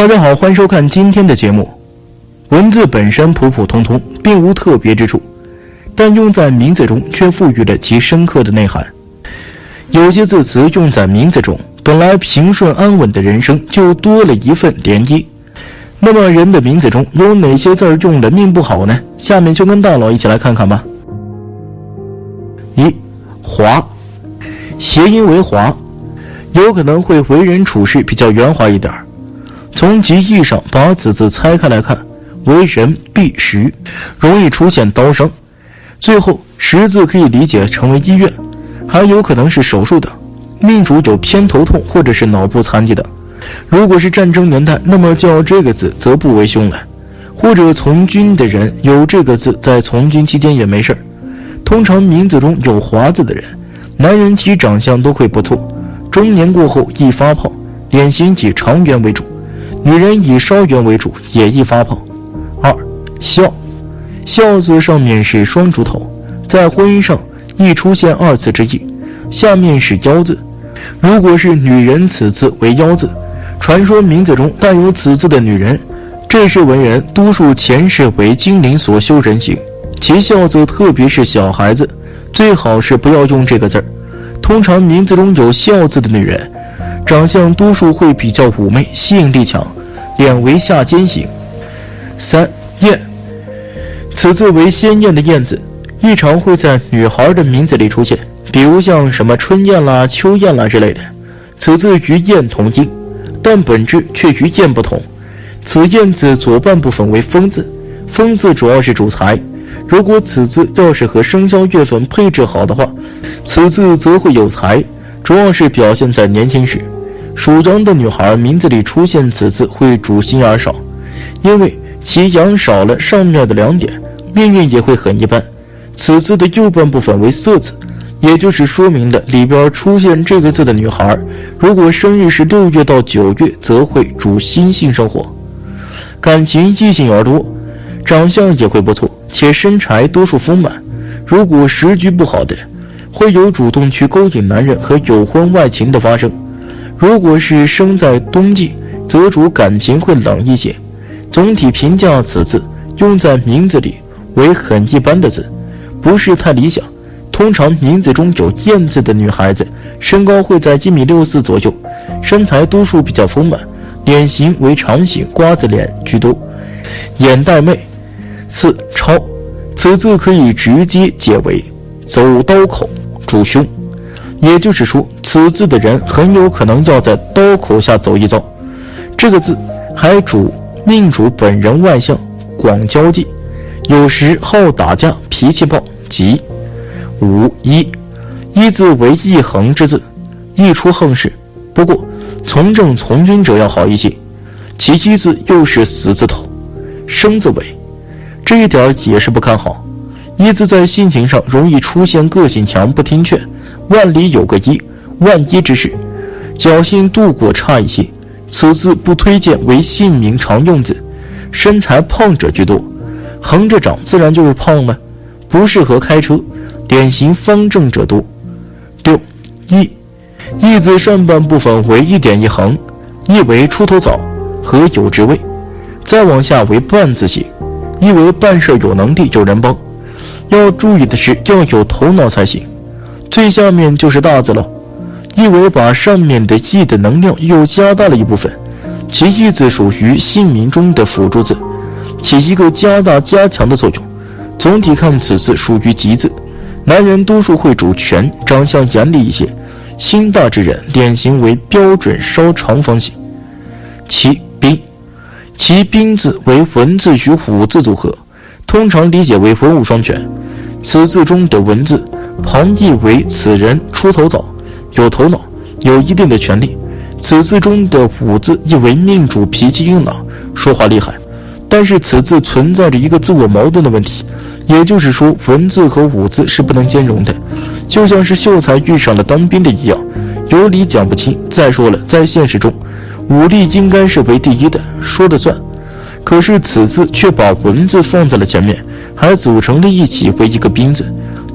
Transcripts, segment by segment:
大家好，欢迎收看今天的节目。文字本身普普通通，并无特别之处，但用在名字中却赋予了其深刻的内涵。有些字词用在名字中，本来平顺安稳的人生就多了一份涟漪。那么，人的名字中有哪些字儿用的命不好呢？下面就跟大佬一起来看看吧。一，华，谐音为华，有可能会为人处事比较圆滑一点儿。从极义上把此字拆开来看，为人必实，容易出现刀伤。最后，十字可以理解成为医院，还有可能是手术的。命主有偏头痛或者是脑部残疾的。如果是战争年代，那么叫这个字则不为凶了；或者从军的人有这个字，在从军期间也没事儿。通常名字中有“华”字的人，男人其长相都会不错，中年过后易发胖，脸型以长圆为主；女人以稍圆为主，也易发胖。二孝，孝字上面是双竹头，在婚姻上易出现二次之意。下面是腰字，如果是女人，此字为腰字。传说名字中带有此字的女人，这是文人，多数前世为精灵所修人形。其孝字，特别是小孩子，最好是不要用这个字儿。通常名字中有孝字的女人，长相多数会比较妩媚，吸引力强，脸为下尖形。三艳，此字为鲜艳的艳字，异常会在女孩的名字里出现，比如像什么春燕啦、秋燕啦之类的。此字与燕同音。但本质却与燕不同。此燕字左半部分为风字，风字主要是主财。如果此字要是和生肖月份配置好的话，此字则会有财，主要是表现在年轻时。属羊的女孩名字里出现此字会主心眼少，因为其羊少了上面的两点，命运也会很一般。此字的右半部分为色字。也就是说明了里边出现这个字的女孩，如果生日是六月到九月，则会主心性生活，感情异性而多，长相也会不错，且身材多数丰满。如果时局不好的，会有主动去勾引男人和有婚外情的发生。如果是生在冬季，则主感情会冷一些。总体评价此字用在名字里为很一般的字，不是太理想。通常名字中有“燕”字的女孩子，身高会在一米六四左右，身材多数比较丰满，脸型为长形瓜子脸居多，眼带媚。四超，此字可以直接解为走刀口，主凶。也就是说，此字的人很有可能要在刀口下走一遭。这个字还主命主本人外向，广交际，有时好打架，脾气暴，急。五一，一字为一横之字，一出横事。不过从政从军者要好一些，其一字又是死字头，生字尾，这一点也是不看好。一字在性情上容易出现个性强、不听劝，万里有个一，万一之事，侥幸度过差一些。此字不推荐为姓名常用字，身材胖者居多，横着长自然就是胖了，不适合开车。典型方正者多。六，义，义字上半部分为一点一横，意为出头早和有职位。再往下为半字形，意为办事有能力有人帮。要注意的是要有头脑才行。最下面就是大字了，意为把上面的义的能量又加大了一部分。其义字属于姓名中的辅助字，起一个加大加强的作用。总体看，此字属于吉字。男人多数会主权，长相严厉一些，心大之人，脸型为标准稍长方形。其兵，其兵字为文字与武字组合，通常理解为文武双全。此字中的文字旁意为此人出头早，有头脑，有一定的权利。此字中的武字意为命主脾气硬朗，说话厉害。但是此字存在着一个自我矛盾的问题。也就是说，文字和武字是不能兼容的，就像是秀才遇上了当兵的一样，有理讲不清。再说了，在现实中，武力应该是为第一的，说的算。可是此字却把文字放在了前面，还组成了一起为一个兵字，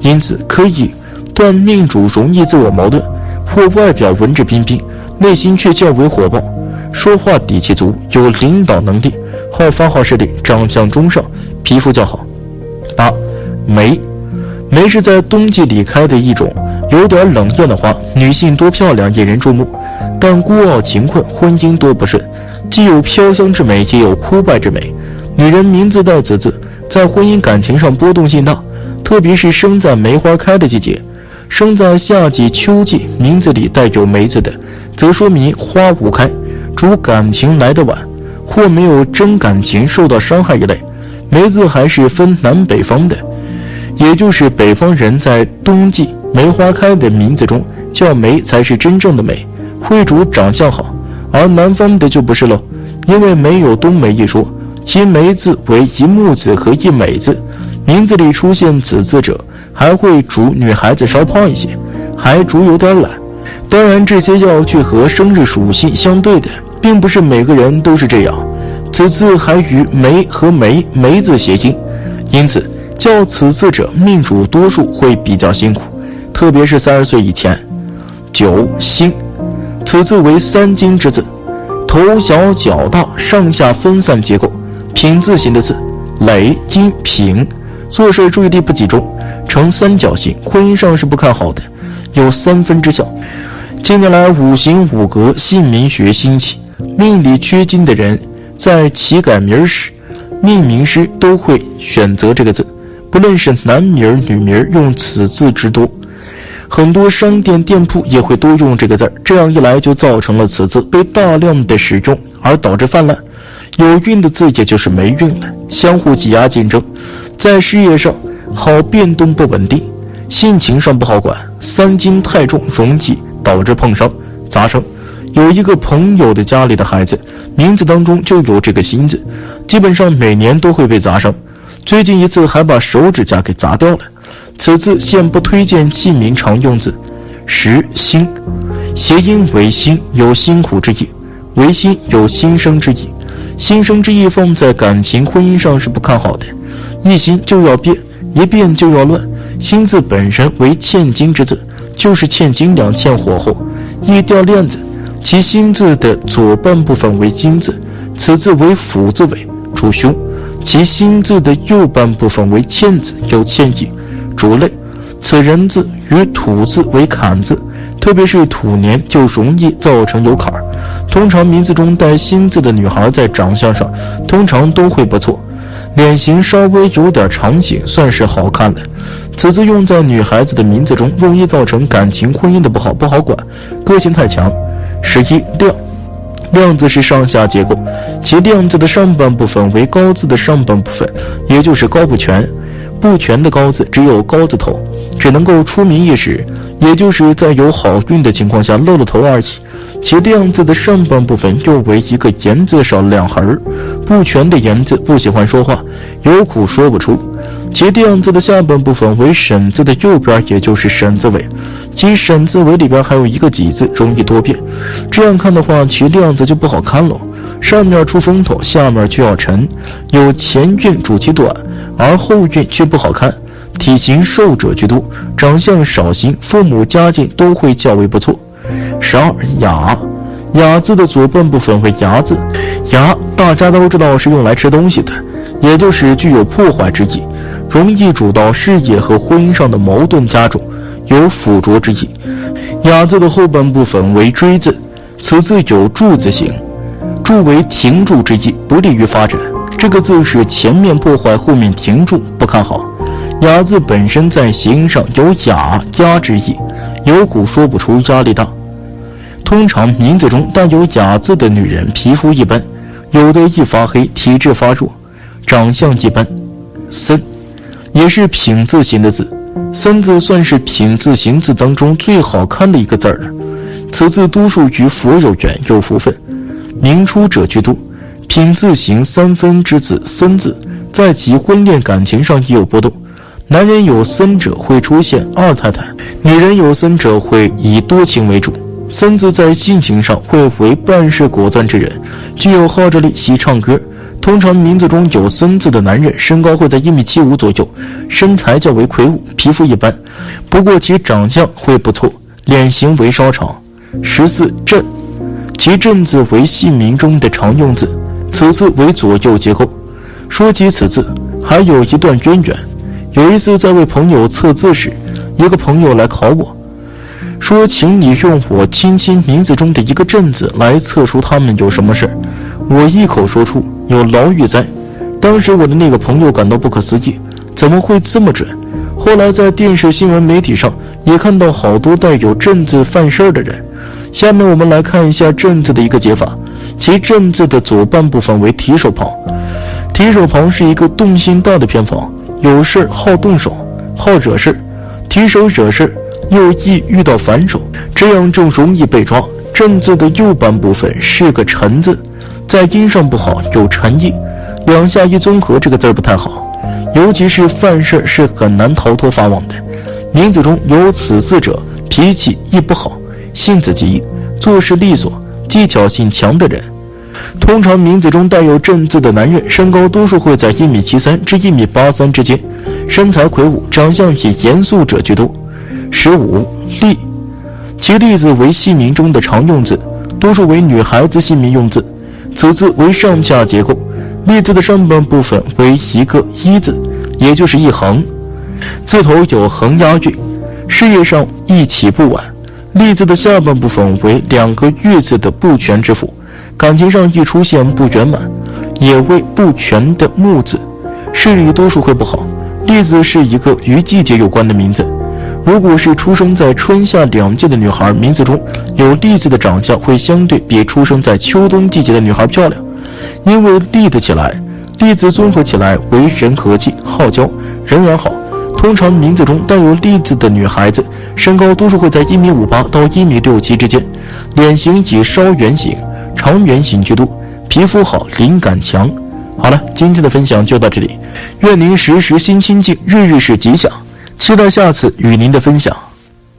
因此可以断命主容易自我矛盾，或外表文质彬彬，内心却较为火爆。说话底气足，有领导能力，好发号施令，长相中上，皮肤较好。八，梅，梅是在冬季里开的一种有点冷艳的花，女性多漂亮，引人注目，但孤傲勤困，婚姻多不顺，既有飘香之美，也有枯败之美。女人名字带“子”字，在婚姻感情上波动性大，特别是生在梅花开的季节，生在夏季、秋季，名字里带有“梅”字的，则说明花无开，主感情来得晚，或没有真感情受到伤害一类。梅字还是分南北方的，也就是北方人在冬季梅花开的名字中叫梅才是真正的梅，会主长相好，而南方的就不是喽，因为没有冬梅一说。其梅字为一木字和一美字，名字里出现子字者，还会主女孩子稍胖一些，还主有点懒。当然，这些要去和生日属性相对的，并不是每个人都是这样。此字还与梅和梅梅字谐音，因此叫此字者命主多数会比较辛苦，特别是三十岁以前。九星，此字为三金之字，头小脚大，上下分散结构。品字形的字，累金平，做事注意力不集中，呈三角形，婚姻上是不看好的，有三分之效。近年来五行五格姓名学兴起，命里缺金的人，在起改名时，命名师都会选择这个字，不论是男名女名，用此字之多。很多商店店铺也会多用这个字这样一来就造成了此字被大量的使用，而导致泛滥。有运的字，也就是没运了，相互挤压竞争，在事业上好变动不稳定，性情上不好管，三金太重，容易导致碰伤、砸伤。有一个朋友的家里的孩子，名字当中就有这个辛字，基本上每年都会被砸伤，最近一次还把手指甲给砸掉了。此字现不推荐记名常用字。十辛，谐音为辛，有辛苦之意，为辛有新生之意。新生之意放在感情婚姻上是不看好的，一心就要变，一变就要乱。心字本身为欠金之字，就是欠金两、欠火候，易掉链子。其心字的左半部分为金字，此字为辅字尾，主凶；其心字的右半部分为欠字，有欠意，主类。此人字与土字为坎字，特别是土年就容易造成有坎儿。通常名字中带“心”字的女孩，在长相上通常都会不错，脸型稍微有点长形，算是好看的。此字用在女孩子的名字中，容易造成感情婚姻的不好，不好管，个性太强。十一亮，亮字是上下结构，其亮字的上半部分为高字的上半部分，也就是高不全。不全的高字只有高字头，只能够出名一时，也就是在有好运的情况下露了头而已。其亮字的上半部分又为一个言字少两横儿，不全的言字不喜欢说话，有苦说不出。其亮字的下半部分为沈字的右边，也就是沈字尾，其沈字尾里边还有一个己字，容易多变。这样看的话，其亮字就不好看了，上面出风头，下面却要沉，有前运主其短，而后运却不好看。体型瘦者居多，长相少型，父母家境都会较为不错。十二雅，雅字的左半部分为牙字，牙大家都知道是用来吃东西的，也就是具有破坏之意，容易主到事业和婚姻上的矛盾加重，有附着之意。雅字的后半部分为锥字，此字有柱字形，柱为停住之意，不利于发展。这个字是前面破坏，后面停住，不看好。雅字本身在谐音上有雅压之意，有苦说不出，压力大。通常名字中带有“雅”字的女人，皮肤一般，有的易发黑，体质发弱，长相一般。森，也是品字形的字，森字算是品字形字当中最好看的一个字了。此字多数与佛有缘，有福分，明初者居多。品字形三分之字森字，在其婚恋感情上也有波动。男人有森者会出现二太太，女人有森者会以多情为主。森字在性情上会为办事果断之人，具有号召力，喜唱歌。通常名字中有森字的男人，身高会在一米七五左右，身材较为魁梧，皮肤一般，不过其长相会不错，脸型为稍长。十四震，其正字为姓名中的常用字，此字为左右结构。说起此字，还有一段渊源。有一次在为朋友测字时，一个朋友来考我，说：“请你用我亲亲名字中的一个镇字来测出他们有什么事我一口说出：“有牢狱灾。”当时我的那个朋友感到不可思议，怎么会这么准？后来在电视新闻媒体上也看到好多带有镇字犯事儿的人。下面我们来看一下镇字的一个解法，其正字的左半部分为提手旁，提手旁是一个动性大的偏旁。有事好动手，好惹事，提手惹事又易遇到反手，这样就容易被抓。正字的右半部分是个辰字，在音上不好，有沉意，两下一综合，这个字不太好。尤其是犯事是很难逃脱法网的。名字中有此字者，脾气亦不好，性子急，做事利索，技巧性强的人。通常名字中带有正字的男人，身高多数会在一米七三至一米八三之间，身材魁梧，长相以严肃者居多。十五立，其立字为姓名中的常用字，多数为女孩子姓名用字。此字为上下结构，立字的上半部分为一个一字，也就是一横，字头有横押韵，事业上一起不晚。栗子的下半部分为两个玉字的不全之符。感情上易出现不圆满，也为不全的木字，视力多数会不好。栗子是一个与季节有关的名字，如果是出生在春夏两季的女孩，名字中有栗子的长相会相对比出生在秋冬季节的女孩漂亮，因为立得起来。栗子综合起来为人和气、好交、人缘好。通常名字中带有栗字的女孩子，身高多数会在一米五八到一米六七之间，脸型以稍圆形。长圆形居多，皮肤好，灵感强。好了，今天的分享就到这里，愿您时时心清静，日日是吉祥。期待下次与您的分享。